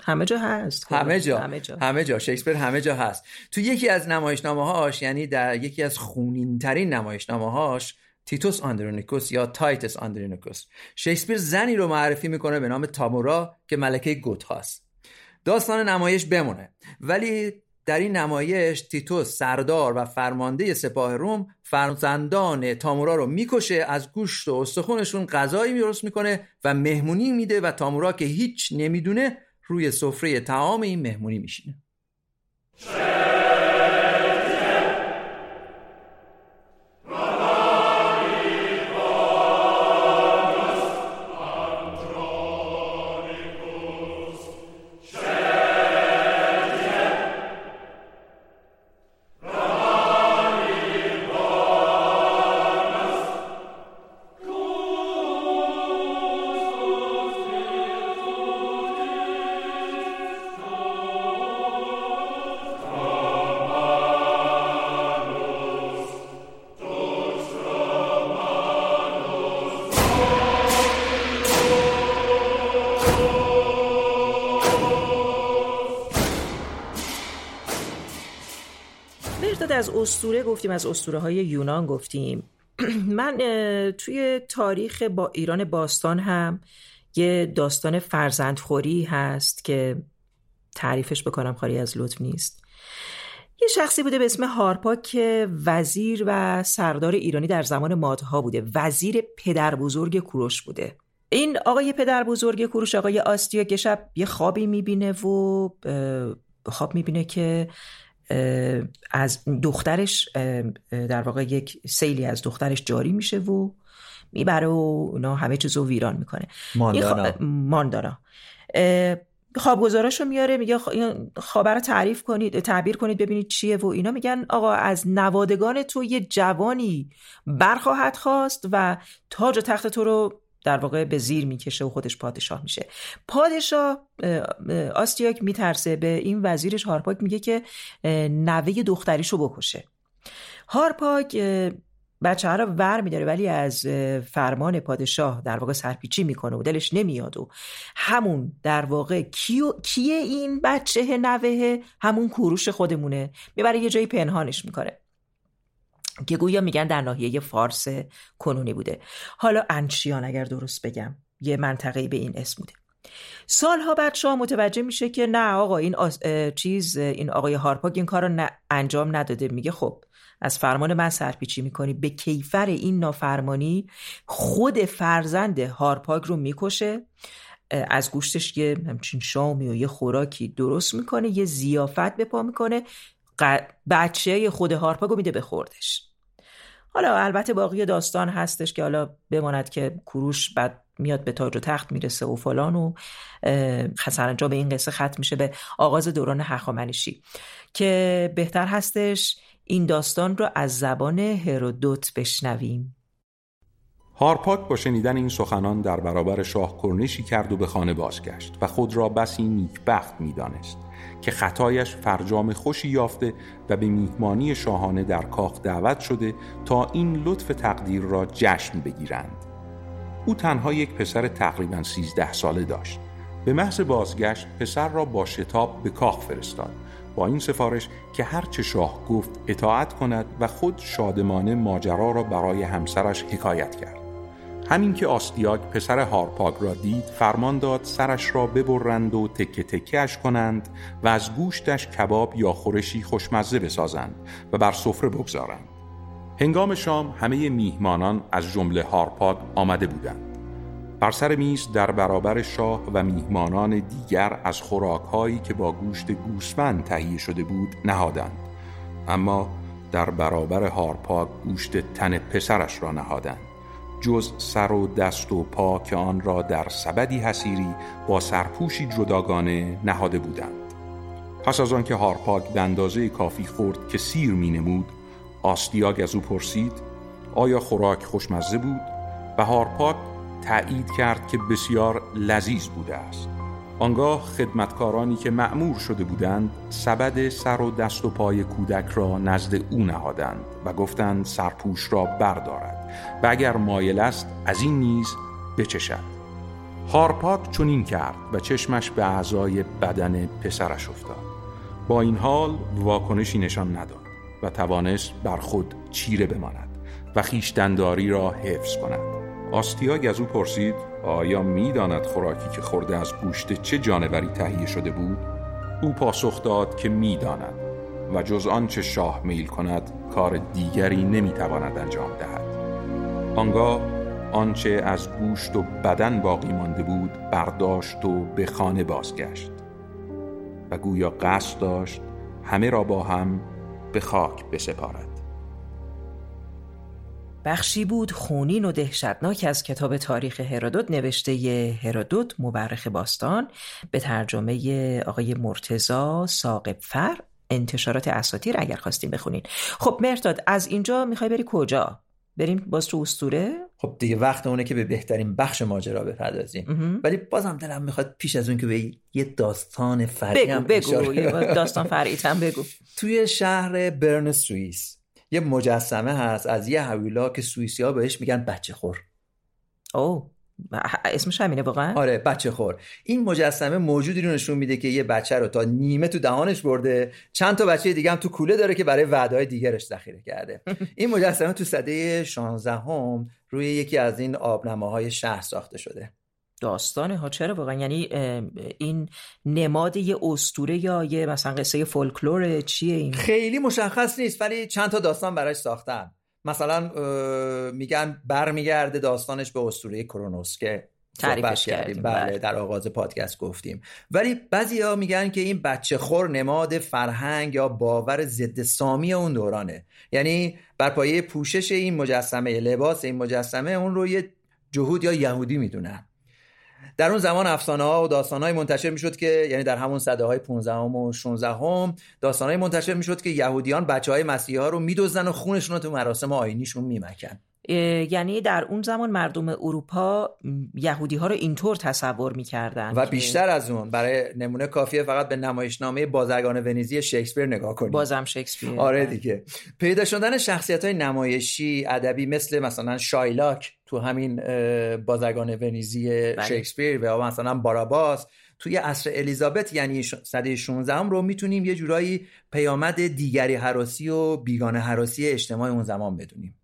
همه جا هست. همه جا همه جا. همه جا. شکسپیر همه جا هست. تو یکی از نمایشنامه هاش یعنی در یکی از خونین ترین نمایشنامه هاش تیتوس آندرونیکوس یا تایتس آندرونیکوس. شکسپیر زنی رو معرفی می‌کنه به نام تامورا که ملکه گوت هاست داستان نمایش بمونه. ولی در این نمایش تیتوس سردار و فرمانده سپاه روم فرزندان تامورا رو می‌کشه از گوشت و استخونشون غذایی درست می‌کنه و مهمونی میده و تامورا که هیچ نمی‌دونه روی سفره تعام این مهمونی میشینه. از استوره گفتیم از استوره های یونان گفتیم. من توی تاریخ با ایران باستان هم یه داستان فرزندخوری هست که تعریفش بکنم خالی از لطف نیست. یه شخصی بوده به اسم هارپا که وزیر و سردار ایرانی در زمان مادها بوده. وزیر پدر بزرگ کوروش بوده. این آقای پدر بزرگ کوروش آقای آستیا گشب یه خوابی می‌بینه و خواب می‌بینه که از دخترش در واقع یک سیلی از دخترش جاری میشه و می‌بره و اونا همه چیزو ویران می‌کنه. ماندانا. ماندانا. خوابگزاراشو میاره میگه خوابه رو تعریف کنید تعبیر کنید ببینید چیه و اینا. میگن آقا از نوادگان تو یه جوانی برخواهد خواست و تاج و تخت تو رو در واقع به زیر می‌کشه و خودش پادشاه میشه. پادشاه آستیاک میترسه به این وزیرش هارپاک میگه که نوه دختریشو بکشه. هارپاک بچه ها رو ور میداره ولی از فرمان پادشاه در واقع سرپیچی می‌کنه و دلش نمیاد و همون در واقع کیه این بچه نوه؟ همون کوروش خودمونه. می‌بره یه جایی پنهانش می‌کنه. که گویا میگن در ناحیه فارس کنونی بوده. حالا انچیان اگر درست بگم یه منطقه به این اسم بوده. سالها بعد شاه متوجه میشه که نه آقا این چیز این آقای هارپاک این کار رو انجام نداده. میگه خب از فرمان من سرپیچی می‌کنی. به کیفر این نافرمانی خود فرزند هارپاک رو می‌کشه. از گوشتش یه همچین شامی و یه خوراکی درست می‌کنه. یه زیافت به پا می‌کنه. بچه خود هارپاگو میده به خوردش. حالا البته باقی داستان هستش که حالا بماند که کروش بعد میاد به تاج و تخت می‌رسه و فلان و سرانجام به این قصه ختم میشه به آغاز دوران هخامنشی. که بهتر هستش این داستان رو از زبان هرودوت بشنویم. هارپاک با شنیدن این سخنان در برابر شاه کرنشی کرد و به خانه بازگشت و خود را بسی نیکبخت می‌دانست. که خطایش فرجام خوشی یافته و به میهمانی شاهانه در کاخ دعوت شده تا این لطف تقدیر را جشن بگیرند. او تنها یک پسر تقریبا سیزده ساله داشت. به محض بازگشت پسر را با شتاب به کاخ فرستاد. با این سفارش که هرچه شاه گفت اطاعت کند و خود شادمانه ماجرا را برای همسرش حکایت کرد. همین که آستیاک پسر هارپاگ را دید فرمان داد سرش را ببرند و تکه تکهش کنند و از گوشتش کباب یا خورشی خوشمزه بسازند و بر سفره بگذارند. هنگام شام همه میهمانان از جمله هارپاگ آمده بودند. بر سر میز در برابر شاه و میهمانان دیگر از خوراکهایی که با گوشت گوسفند تهیه شده بود نهادند. اما در برابر هارپاگ گوشت تن پسرش را نهادند. جز سر و دست و پا که آن را در سبدی حسیری با سرپوشی جداگانه نهاده بودند. پس از آنکه هارپاک به اندازه کافی خورد که سیر می نمود آستیاگ از او پرسید آیا خوراک خوشمزه بود؟ و هارپاک تایید کرد که بسیار لذیذ بوده است. آنگاه خدمتکارانی که معمور شده بودند سبد سر و دست و پای کودک را نزد او نهادند و گفتند سرپوش را بردارد و اگر مایل است از این نیز بچشد. هارپاک چنین کرد و چشمش به اعضای بدن پسرش افتاد. با این حال واکنشی نشان نداد و توانست بر خود چیره بماند و خیشتنداری را حفظ کند. آستیاگ از او پرسید آیا می‌داند خوراکی که خورده از گوشت چه جانوری تهیه شده بود؟ او پاسخ داد که می‌داند و جز آنچه شاه میل کند کار دیگری نمی‌تواند انجام دهد. آنگاه آنچه از گوشت و بدن باقی مانده بود برداشت و به خانه بازگشت و گویا قصد داشت همه را با هم به خاک بسپارد. بخشی بود خونین و دهشتناک از کتاب تاریخ هرودوت نوشته هرودوت مورخ باستان به ترجمه آقای مرتزا ساقب فر انتشارات اساتیر اگر خواستیم بخونین. خب مرتاد از اینجا می‌خوای بری کجا؟ بریم باز تو استوره خب دیگه وقت اونه که به بهترین بخش ماجرا بپردازیم. ولی بازم دلم می‌خواد پیش از اون که به یه داستان فرعی بگو بگو داستان فرعی هم بگو. توی شهر برن سوئیس. یه مجسمه هست از یه حویلا که سوئیسی ها بهش میگن بچه خور. او اسمش همینه واقعا؟ آره بچه خور. این مجسمه موجودی رو نشون میده که یه بچه رو تا نیمه تو دهانش برده چند تا بچه دیگه هم تو کوله داره که برای وعده‌های دیگرش ذخیره کرده. این مجسمه تو سده 16 هم روی یکی از این آبنماهای شهر ساخته شده. داستانه. ها چرا واقعا؟ یعنی این نماد یه استوره یا یه مثلا قصه فولکلور چیه این؟ خیلی مشخص نیست ولی چند تا داستان براش ساختن. مثلا میگن برمیگرده داستانش به اسطوره کرونوس که تعریفش کردیم. بله, بله. در آغاز پادکست گفتیم. ولی بعضی ها میگن که این بچه خور نماد فرهنگ یا باور ضد سامی اون دورانه. یعنی بر پایه پوشش این مجسمه لباس این مجسمه اون رو یه جهود یا یهودی می‌دونن. در اون زمان افسانه ها و داستان های منتشر می‌شد که یعنی در همون صده های 15 و 16 هم داستان های منتشر می‌شد که یهودیان بچه های مسیحی ها رو میدوزن و خونشون رو تو مراسم آینیشون میمکن. یعنی در اون زمان مردم اروپا یهودی ها رو اینطور تصور می‌کردن و بیشتر از اون برای نمونه کافیه فقط به نمایشنامه بازرگان ونیزی شکسپیر نگاه کنید بازم شکسپیر. آره دیگه. پیدا شدن شخصیت های نمایشی ادبی مثل مثلا شایلاک تو همین بازرگان ونیزی بله. شکسپیر و مثلا باراباس توی عصر الیزابت یعنی صده 16 هم رو می‌تونیم یه جورایی پیامد دیگری حراسی و بیگانه حراسی اجتماع اون زمان بدونیم.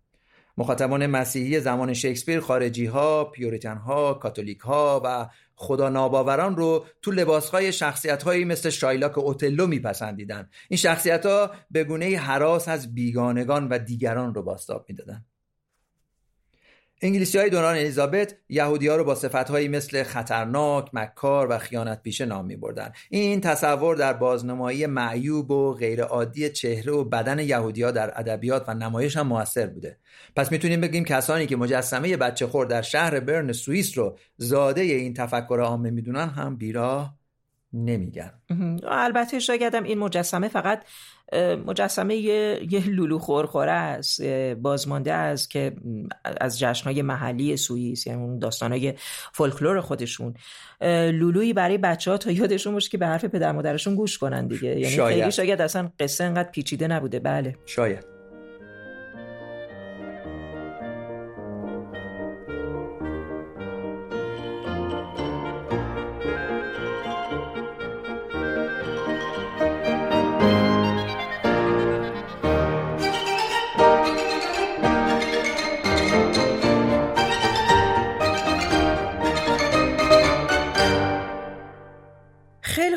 مخاطبان مسیحی زمان شکسپیر خارجی ها، پیوریتن ها، کاتولیک ها و خدا ناباوران رو تو لباس های شخصیت هایی مثل شایلاک اوتلو میپسندیدن. این شخصیت ها به گونه حراس از بیگانگان و دیگران رو باستاب می‌دادن. انگلیسی های دوران الیزابت یهودی ها رو با صفت هایی مثل خطرناک، مکار و خیانت پیشه نام می بردن. این تصور در بازنمایی معیوب و غیرعادی چهره و بدن یهودی ها در ادبیات و نمایش هم موثر بوده. پس می‌تونیم بگیم کسانی که مجسمه بچه خور در شهر برن سوئیس رو زاده این تفکر عامه می‌دونن هم بیراه نمیگن. البته شاگردم این مجسمه فقط مجسمه یه, یه لولو خورخوره است بازمانده از که از جشنهای محلی سوئیس یعنی اون داستانهای فولکلور خودشون. لولویی برای بچه ها تا یادشون باشه که به حرف پدر مادرشون گوش کنن دیگه. یعنی شاید. خیلی شاید اصلا قصه انقدر پیچیده نبوده. بله. شاید.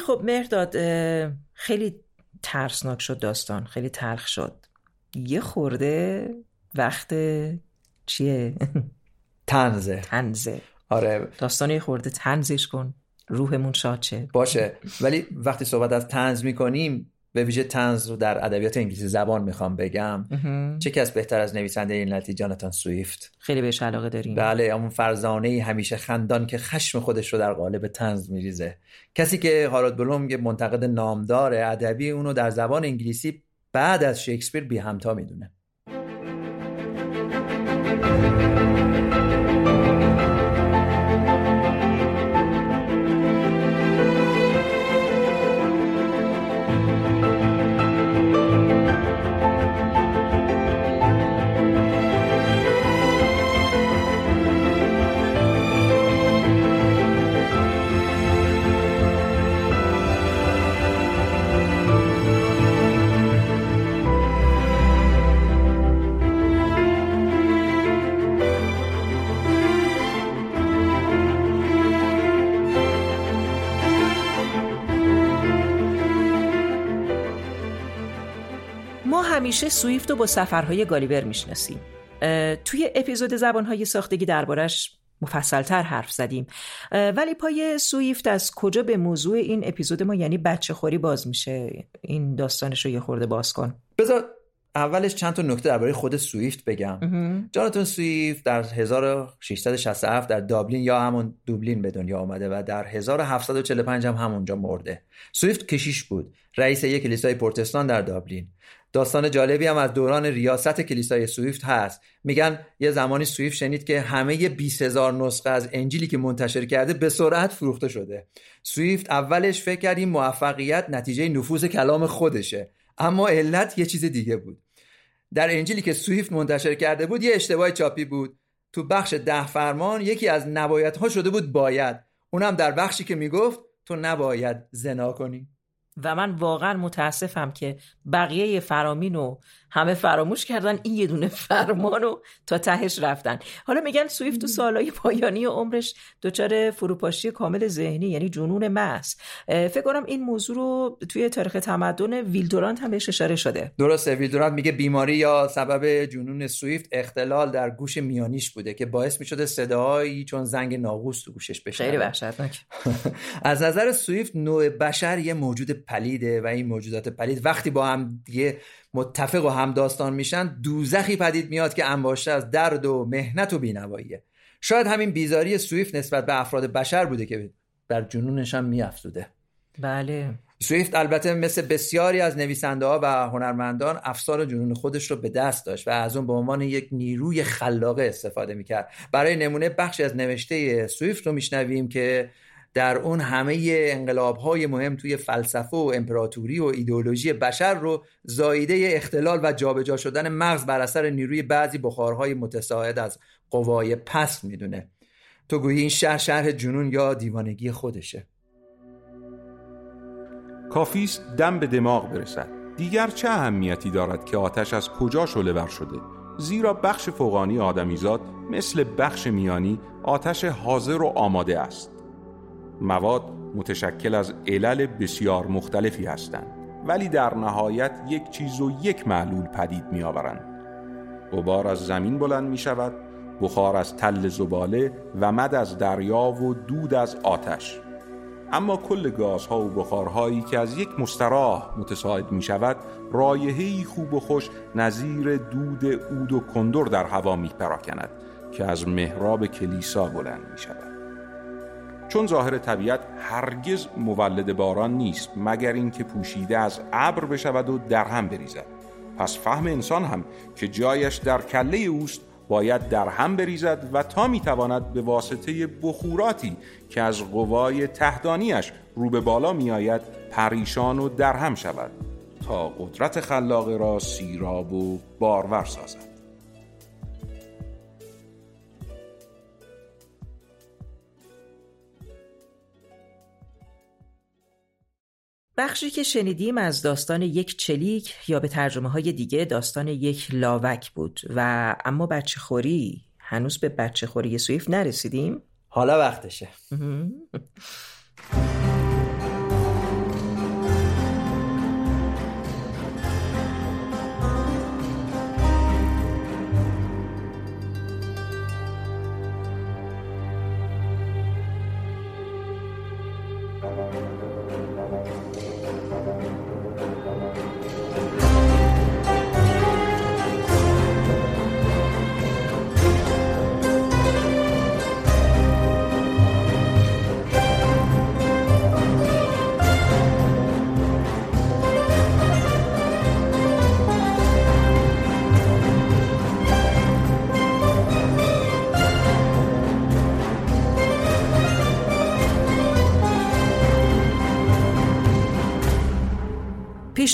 خب مهرداد خیلی ترسناک شد داستان خیلی تلخ شد. یه خورده وقت چیه؟ تنزه تنزه آره. داستان یه خورده تنزش کن روحمون شاد چه باشه. ولی وقتی صحبت از تنز می‌کنیم به ویژه تنز رو در ادبیات انگلیسی زبان می‌خوام بگم. چه کس بهتر از نویسنده این لطی جاناتان سویفت؟ خیلی بهش علاقه داریم. بله اون فرزانه همیشه خندان که خشم خودش رو در قالب تنز میریزه. کسی که هارولد بلوم یه منتقد نامدار ادبی اونو در زبان انگلیسی بعد از شکسپیر بی همتا می‌دونه. همیشه سویفت رو با سفرهای گالیور می‌شناسیم. توی اپیزود زبانهای ساختگی دربارش مفصلتر حرف زدیم. ولی پای سویفت از کجا به موضوع این اپیزود ما یعنی بچه خوری باز میشه؟ این داستانش رو یه خورده باز کن. بذار اولش چند تا نکته درباره خود سویفت بگم. جاناتون سویفت در 1667 در دابلین یا همون دوبلین به دنیا آمده و در 1745 هم همونجا مرده. سویفت کشیش بود. رئیس یک کلیسای پرتستان در دابلین. داستان جالبی هم از دوران ریاست کلیسای سویفت هست. میگن یه زمانی سویفت شنید که همه 20 هزار نسخه از انجیلی که منتشر کرده به سرعت فروخته شده. سویفت اولش فکر کرد این موفقیت نتیجه نفوذ کلام خودشه. اما علت یه چیز دیگه بود. در انجیلی که سویفت منتشر کرده بود یه اشتباه چاپی بود. تو بخش ده فرمان یکی از نبایدها شده بود باید. اونم در بخشی که می‌گفت تو نباید زنا کنی. و من واقعا متاسفم که بقیه فرامین رو همه فراموش کردن این یه دونه فرمان رو تا تهش رفتن. حالا میگن سویفت تو سالهای پایانی عمرش دچار فروپاشی کامل ذهنی یعنی جنون محض. فکر کنم این موضوع رو توی تاریخ تمدن ویلدورانت هم بهش اشاره شده. درسته ویلدورانت میگه بیماری یا سبب جنون سویفت اختلال در گوش میانیش بوده که باعث می‌شده صداهایی چون زنگ ناقوس تو گوشش بشه خیلی وحشتناک. از نظر سویفت نوع بشر یه موجود پلیده و این موجودات پلید وقتی با هم دیگه متفق و همداستان میشن دوزخی پدید میاد که انباشته از درد و مهنت و بینواییه. شاید همین بیزاری سویفت نسبت به افراد بشر بوده که در جنونش هم میافزوده. بله. سویفت البته مثل بسیاری از نویسنده ها و هنرمندان افسار جنون خودش رو به دست داشت و از اون به عنوان یک نیروی خلاقه استفاده می‌کرد. برای نمونه بخشی از نوشته سویفت رو میشنویم که در اون همه انقلاب های مهم توی فلسفه و امپراتوری و ایدئولوژی بشر رو زایده اختلال و جابجا شدن مغز بر اثر نیروی بعضی بخارهای متساعد از قوای پست می‌دونه. تو گویی این شهر شهر جنون یا دیوانگی خودشه. کافیست دم به دماغ برسد. دیگر چه اهمیتی دارد که آتش از کجا شله بر شده؟ زیرا بخش فوقانی آدمیزاد مثل بخش میانی آتش حاضر و آماده است. مواد متشکل از علل بسیار مختلفی هستند ولی در نهایت یک چیز و یک معلول پدید می آورند غبار از زمین بلند می شود بخار از تل زباله و مد از دریا و دود از آتش. اما کل گازها و بخارهایی که از یک مستراح متساعد می شود رایحه‌ای خوب و خوش نظیر دود اود و کندر در هوا می پراکند که از محراب کلیسا بلند می شود چون ظاهر طبیعت هرگز مولد باران نیست مگر اینکه پوشیده از ابر بشود و در هم بریزد. پس فهم انسان هم که جایش در کله اوست باید در هم بریزد و تا می‌تواند به واسطه بخوراتی که از قوای تهدانیش رو به بالا میآید پریشان و در هم شود تا قدرت خلاقه را سیراب و بارور سازد. بخشی که شنیدیم از داستان یک چلیک یا به ترجمه های دیگه داستان یک لاوک بود و اما بچه خوری هنوز به بچه خوری سویف نرسیدیم. حالا وقتشه.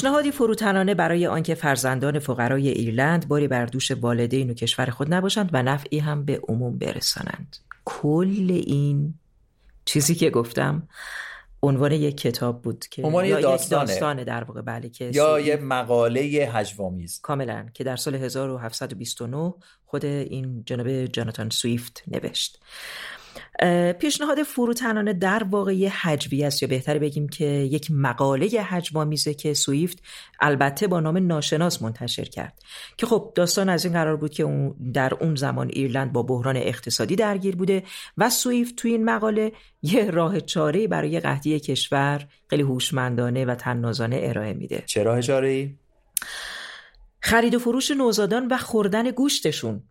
پیشنهادی فروتنانه برای آنکه فرزندان فقرای ایرلند باری بر دوش والدین و کشور خود نباشند و نفعی هم به عموم برسانند. کل این چیزی که گفتم عنوان یک کتاب بود که عنوان یا داستانه. یک داستانه. در واقع بله که یا یه مقاله هجوامیز کاملا که در سال 1729 خود این جناب جاناتان سویفت نوشت. پیشنهاد فروتنانه در واقع یه حجوی است. یا بهتر بگیم که یک مقاله هجوامیزه که سویفت البته با نام ناشناس منتشر کرد. که خب داستان از این قرار بود که اون در اون زمان ایرلند با بحران اقتصادی درگیر بوده و سویفت تو این مقاله یه راه چاره برای قحطی کشور خیلی هوشمندانه و تنازانه ارائه میده. چرا اشاره ای؟ خرید و فروش نوزادان و خوردن گوشتشون.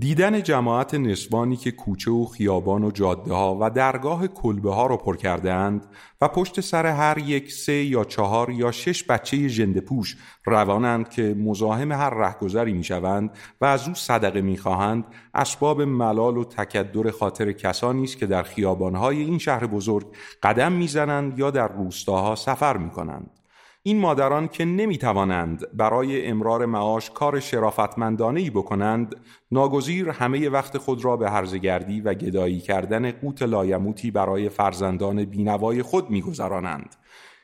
دیدن جماعت نسوانی که کوچه و خیابان و جاده ها و درگاه کلبه ها را پر کرده اند و پشت سر هر یک سه یا چهار یا شش بچه ژنده پوش روانند که مزاحم هر رهگذری می شوند و از او صدقه می خواهند اسباب ملال و تکدر خاطر کسانی است که در خیابانهای این شهر بزرگ قدم می‌زنند یا در روستاها سفر می کنند. این مادران که نمی توانند برای امرار معاش کار شرافتمندانه ای بکنند ناگزیر همه وقت خود را به هرزگردی و گدایی کردن قوت لایموتی برای فرزندان بینوای خود میگذرانند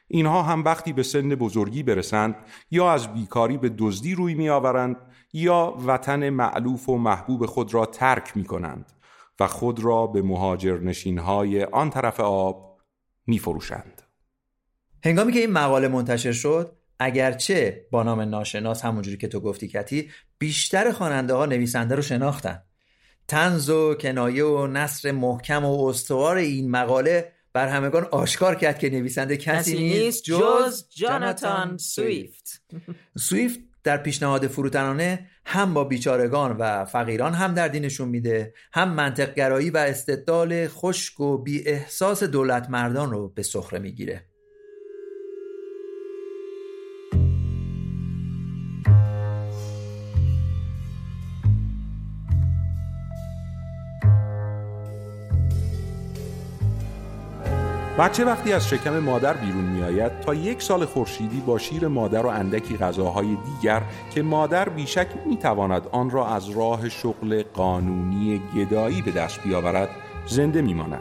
اینها هم وقتی به سن بزرگی برسند یا از بیکاری به دزدی روی میآورند یا وطن معلوف و محبوب خود را ترک می کنند و خود را به مهاجر نشینهای آن طرف آب می فروشند. هنگامی که این مقاله منتشر شد اگرچه با نام ناشناس همونجوری که تو گفتی کتی بیشتر خواننده ها نویسنده رو شناختن. تنز و کنایه و نصر محکم و استوار این مقاله بر همگان آشکار کرد که نویسنده کسی نیست جز جاناتان سویفت. سویفت. در پیشنهاد فروتنانه هم با بیچارگان و فقیران هم در دینشون میده هم منطقگرایی و استدلال خشک و بی احساس دولت مردان رو به سخره می‌گیره. بچه وقتی از شکم مادر بیرون می آید تا یک سال خورشیدی با شیر مادر و اندکی غذاهای دیگر که مادر بیشک می تواند آن را از راه شغل قانونی گدایی به دست بیاورد زنده می ماند.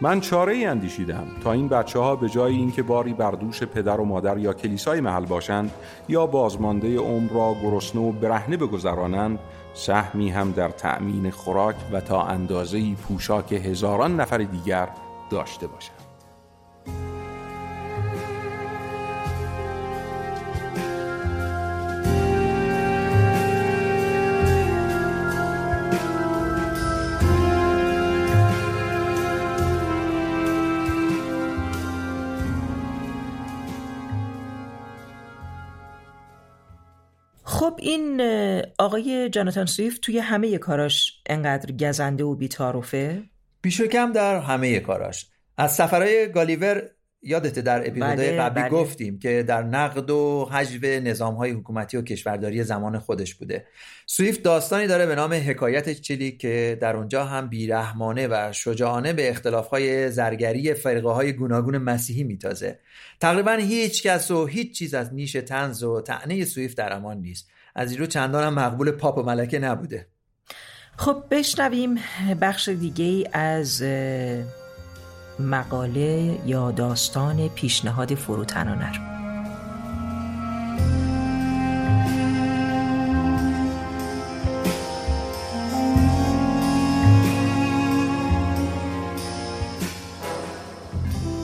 من چاره ای اندیشیدم تا این بچه ها به جای اینکه باری بر دوش پدر و مادر یا کلیسای محل باشند یا بازمانده عمر را گرسنه و برهنه بگذرانند سهمی هم در تأمین خوراک و تا اندازه پوشاک هزاران نفر دیگر داشته باشند. خب این آقای جاناتان سویفت توی همه کاراش انقدر گزنده و بیتاروفه بیش و کم در همه کاراش. از سفرهای گالیور یادته در اپیزودهای بله، قبلی بله. گفتیم که در نقد و حجو نظامهای حکومتی و کشورداری زمان خودش بوده. سویفت داستانی داره به نام حکایت چلی که در اونجا هم بیرحمانه و شجاعانه به اختلافهای زرگری فرقه های گوناگون مسیحی میتازه. تقریبا هیچ کس و هیچ چیز از نیش تنز و تعنی سویفت در امان نیست. از این رو چندان هم مقبول پاپ و ملکه نبوده. خب بشنویم بخش دیگه از مقاله یا داستان پیشنهاد فروتنانه رو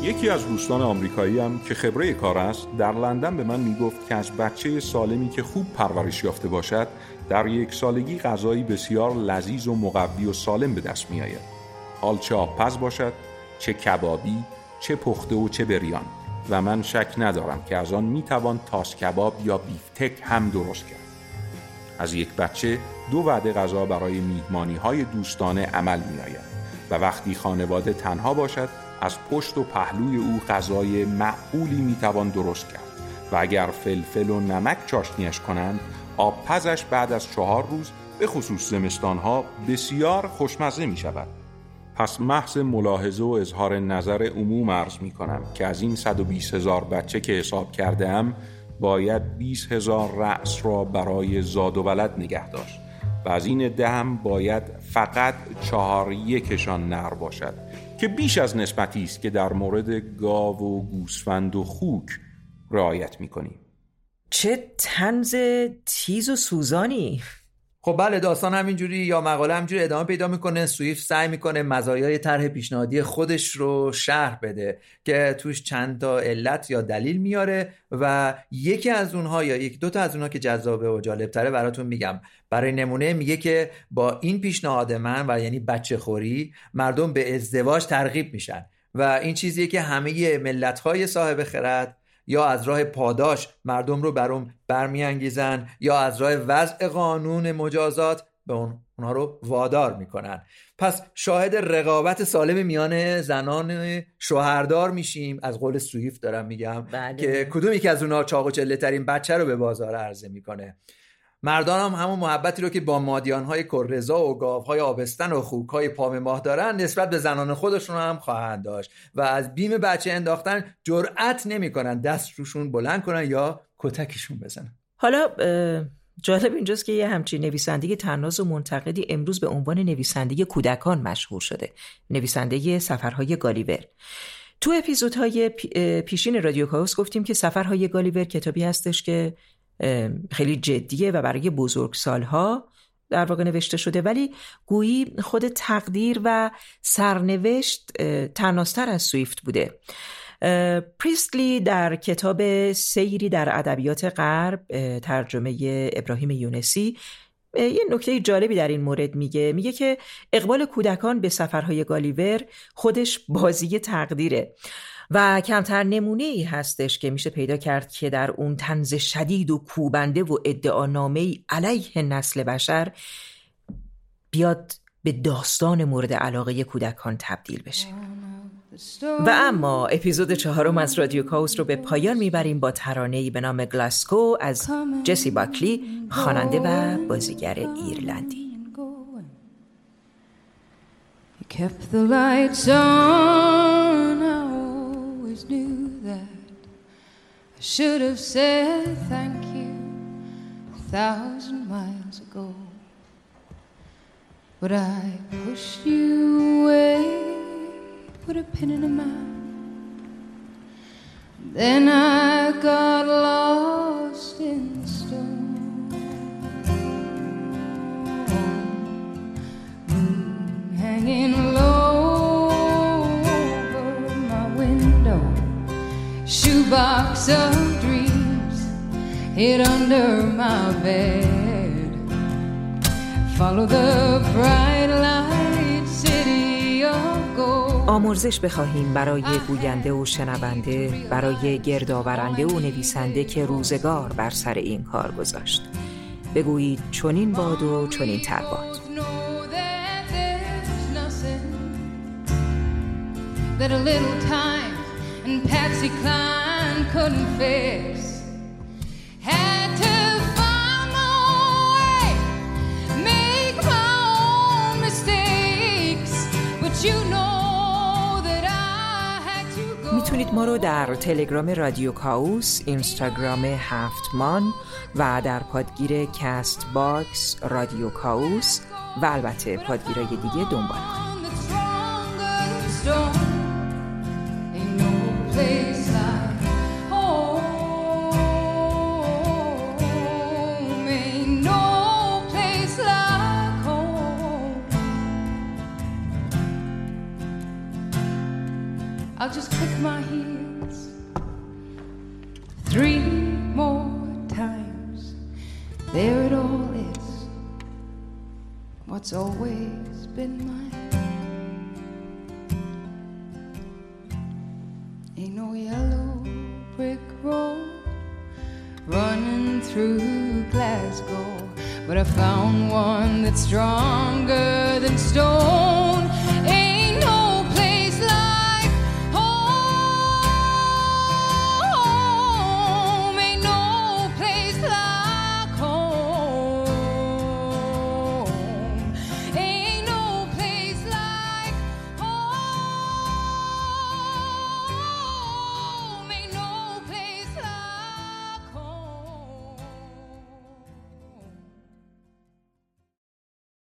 یکی از دوستان آمریکایی که خبره کار است در لندن به من می‌گفت که از بچه سالمی که خوب پرورش یافته باشد در یک سالگی غذایی بسیار لذیذ و مقوی و سالم به دست می آید. حال چه آبپز باشد چه کبابی چه پخته و چه بریان. و من شک ندارم که از آن می توان تاس کباب یا بیفتک هم درست کرد. از یک بچه دو وعده غذا برای میهمانی های دوستانه عمل می آید و وقتی خانواده تنها باشد از پشت و پهلوی او غذای معقولی می توان درست کرد. و اگر فلفل و نمک چاشنیش کنند آبپزش بعد از چهار روز به خصوص زمستانها بسیار خوشمزه می شود پس محض ملاحظه و اظهار نظر عموم عرض می کنم که از این 120 هزار بچه که حساب کرده ام باید 20 هزار رأس را برای زاد و ولد نگه داشت و از این دهم باید فقط چهار یکشان نر باشد که بیش از نسبتی است که در مورد گاو و گوسفند و خوک رعایت می‌کنیم. چه تنز تیز و سوزانی! خب بله داستان همینجوری یا مقاله همینجوری ادامه پیدا می‌کنه. سویفت سعی می‌کنه مزایای طرح پیشنهادی خودش رو شرح بده که توش چند تا علت یا دلیل میاره و یکی از اونها یا یک دو تا از اونها که جذابه و جالب تره براتون میگم. برای نمونه میگه که با این پیشنهاد من و یعنی بچه خوری مردم به ازدواج ترغیب میشن و این چیزیه که همه ملت های صاحب خرد یا از راه پاداش مردم رو بر اون برمیانگیزن یا از راه وضع قانون مجازات به اون اونها رو وادار می‌کنن. پس شاهد رقابت سالم میان زنان شوهردار میشیم. از قول سویفت دارم میگم بله. که کدومی که از اونها چاق و چله ترین بچه رو به بازار عرضه می‌کنه؟ مردان هم همون محبتی رو که با مادیان های کررزا و گاو های آبستن و خوک های پام ماه دارن نسبت به زنان خودشون هم خواهند داشت و از بیم بچه انداختن جرأت نمی‌کنن دست روشون بلند کنن یا کتکشون بزنن. حالا جالب اینجاست که یه همچین نویسنده تناز و منتقدی امروز به عنوان نویسنده کودکان مشهور شده نویسنده سفرهای گالیور. تو اپیزودهای پیشین رادیو کاوس گفتیم که سفرهای گالیور کتابی هستش که خیلی جدیه و برای بزرگ سالها در واقع نوشته شده. ولی گویی خود تقدیر و سرنوشت تناستر از سویفت بوده. پریستلی در کتاب سیری در ادبیات غرب ترجمه ابراهیم یونسی یه نکته جالبی در این مورد میگه. میگه که اقبال کودکان به سفرهای گالیور خودش بازی تقدیره. و کمتر نمونه ای هستش که میشه پیدا کرد که در اون تنز شدید و کوبنده و ادعانامه علیه نسل بشر بیاد به داستان مورد علاقه کودکان تبدیل بشه. و اما اپیزود چهارم از رادیو کاوس رو به پایان می‌بریم با ترانه‌ای به نام گلاسکو از جسی باکلی خواننده و بازیگر ایرلندی. Knew that I should have said thank you a thousand miles ago. But I pushed you away, put a pin in a map. Then I got lost in the storm. Hanging box of dreams hid under my bed. Follow the bright light city of gold. آمرزش بخواهیم برای گوینده و شنونده برای گردآورنده و نویسنده که روزگار بر سر این کار گذاشت بگویید چنین باد و چنین تر باد that a little time and Patsy Cline couldn't fix. Had to find my way, make my own mistakes, but you know. می‌تونید ما رو در تلگرام رادیو کاوس، اینستاگرام هفتمان و در پادگیر کست باکس رادیو کاوس و البته پادگیرهای دیگه دنبال What's always been mine. Ain't no yellow brick road running through Glasgow, but I found one that's stronger than stone.